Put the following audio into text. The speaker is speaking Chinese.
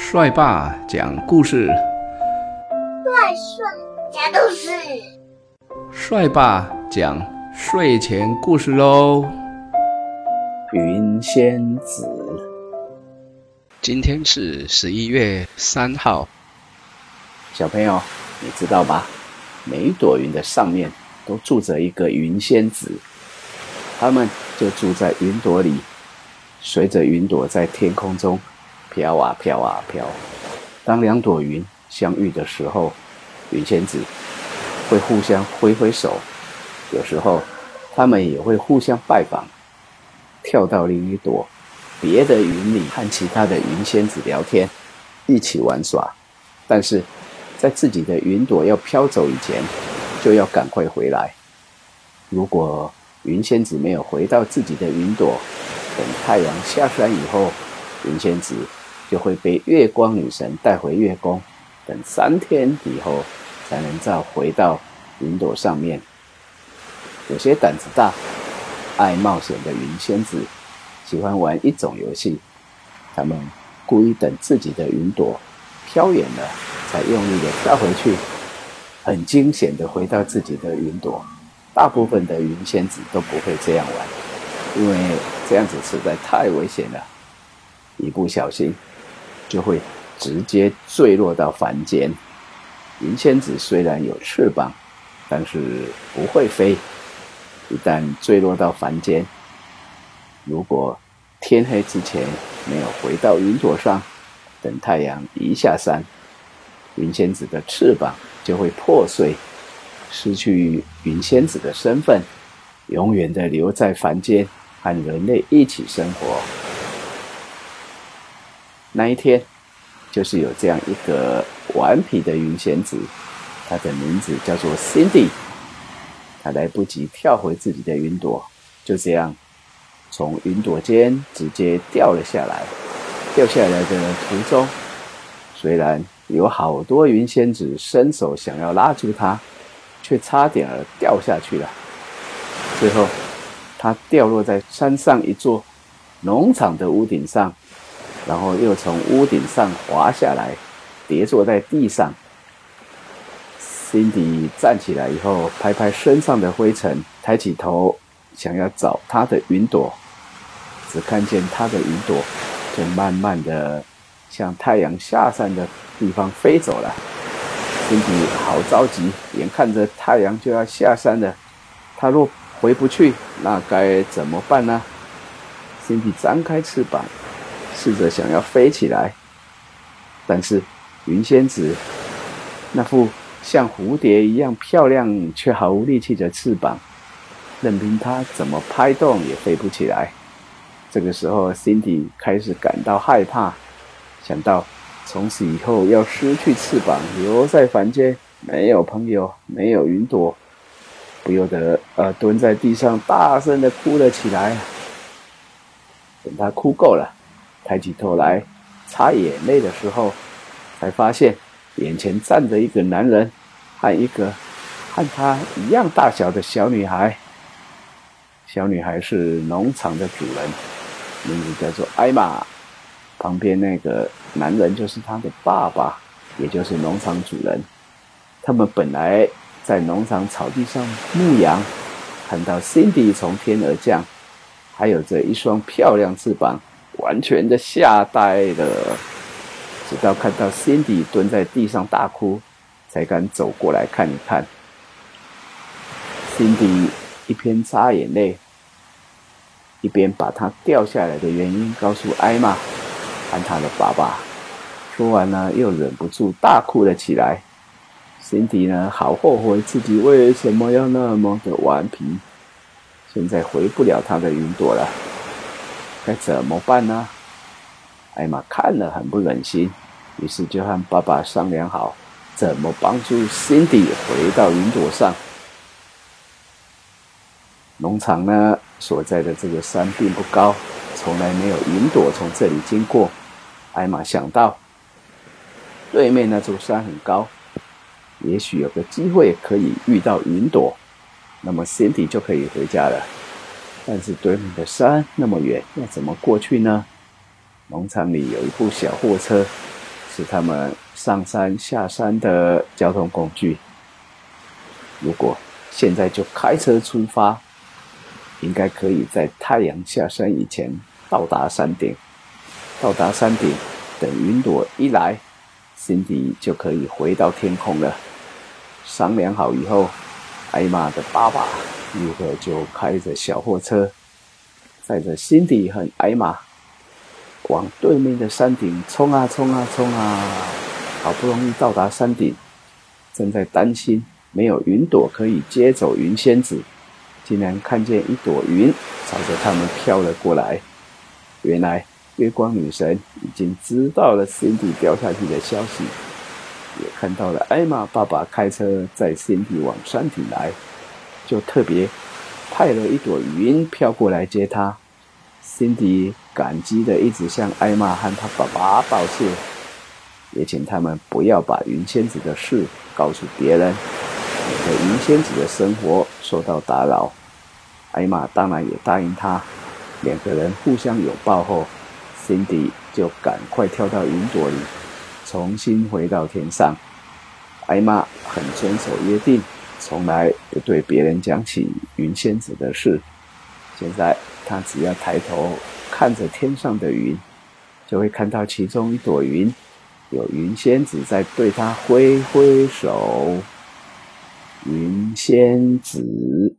帅爸讲故事，帅帅讲故事，帅爸讲睡前故事喽。云仙子，今天是十一月三号，小朋友，你知道吧？每一朵云的上面都住着一个云仙子，他们就住在云朵里，随着云朵在天空中飘啊飘啊飘。当两朵云相遇的时候，云仙子会互相挥挥手，有时候他们也会互相拜访，跳到另一朵别的云里和其他的云仙子聊天，一起玩耍。但是在自己的云朵要飘走以前，就要赶快回来。如果云仙子没有回到自己的云朵，等太阳下山以后，云仙子就会被月光女神带回月宫，等三天以后才能再回到云朵上面。有些胆子大、爱冒险的云仙子，喜欢玩一种游戏，他们故意等自己的云朵飘远了，才用力的跳回去，很惊险的回到自己的云朵。大部分的云仙子都不会这样玩，因为这样子实在太危险了，一不小心就会直接坠落到凡间。云仙子虽然有翅膀，但是不会飞。一旦坠落到凡间，如果天黑之前没有回到云朵上，等太阳一下山，云仙子的翅膀就会破碎，失去云仙子的身份，永远的留在凡间和人类一起生活。那一天，就是有这样一个顽皮的云仙子，她的名字叫做 Cindy。她来不及跳回自己的云朵，就这样从云朵间直接掉了下来。掉下来的途中，虽然有好多云仙子伸手想要拉住她，却差点儿掉下去了。最后，她掉落在山上一座农场的屋顶上，然后又从屋顶上滑下来，跌坐在地上。辛迪站起来以后，拍拍身上的灰尘，抬起头想要找他的云朵，只看见他的云朵就慢慢的向太阳下山的地方飞走了。辛迪好着急，眼看着太阳就要下山了，他若回不去，那该怎么办呢辛迪张开翅膀，试着想要飞起来，但是云仙子那副像蝴蝶一样漂亮却毫无力气的翅膀，任凭它怎么拍动也飞不起来。这个时候心底开始感到害怕，想到从此以后要失去翅膀，留在凡间，没有朋友，没有云朵，不由得呃蹲在地上，大声的哭了起来。等他哭够了，抬起头来擦眼泪的时候，才发现。眼前站着一个男人，和一个和他一样大小的小女孩。小女孩是农场的主人，名字叫做艾玛。旁边那个男人就是他的爸爸，也就是农场主人。他们本来在农场草地上牧羊，看到 Cindy 从天而降，还有着一双漂亮翅膀，完全的吓呆了。直到看到 Cindy 蹲在地上大哭，才敢走过来看一看。Cindy 一边擦眼泪，一边把他掉下来的原因告诉艾玛和她的爸爸。说完呢，又忍不住大哭了起来。Cindy 呢，好后悔自己为什么要那么的顽皮，现在回不了他的云朵了，该怎么办呢？艾玛看了很不忍心，于是就和爸爸商量好，怎么帮助 Cindy 回到云朵上。农场呢所在的这个山并不高，从来没有云朵从这里经过。艾玛想到，对面那座山很高，也许有个机会可以遇到云朵，那么 Cindy 就可以回家了。但是对面的山那么远，要怎么过去呢？农场里有一部小货车，是他们上山下山的交通工具。如果现在就开车出发，应该可以在太阳下山以前到达山顶。到达山顶，等云朵一来，辛迪就可以回到天空了。商量好以后，艾玛的爸爸立刻就开着小货车，载着辛迪和艾玛。往对面的山顶冲啊冲啊冲啊！好不容易到达山顶，正在担心没有云朵可以接走云仙子，竟然看见一朵云朝着他们飘了过来。原来月光女神已经知道了辛迪掉下去的消息，也看到了艾玛爸爸开车载辛迪往山顶来，就特别派了一朵云飘过来接他。辛迪感激的一直向艾玛和他爸爸道谢，也请他们不要把云仙子的事告诉别人，免得云仙子的生活受到打扰。艾玛当然也答应他。两个人互相拥抱后辛迪就赶快跳到云朵里，重新回到天上。艾玛很遵守约定，从来不对别人讲起云仙子的事。现在。他只要抬头看着天上的云，就会看到其中一朵云，有云仙子在对他挥挥手。云仙子。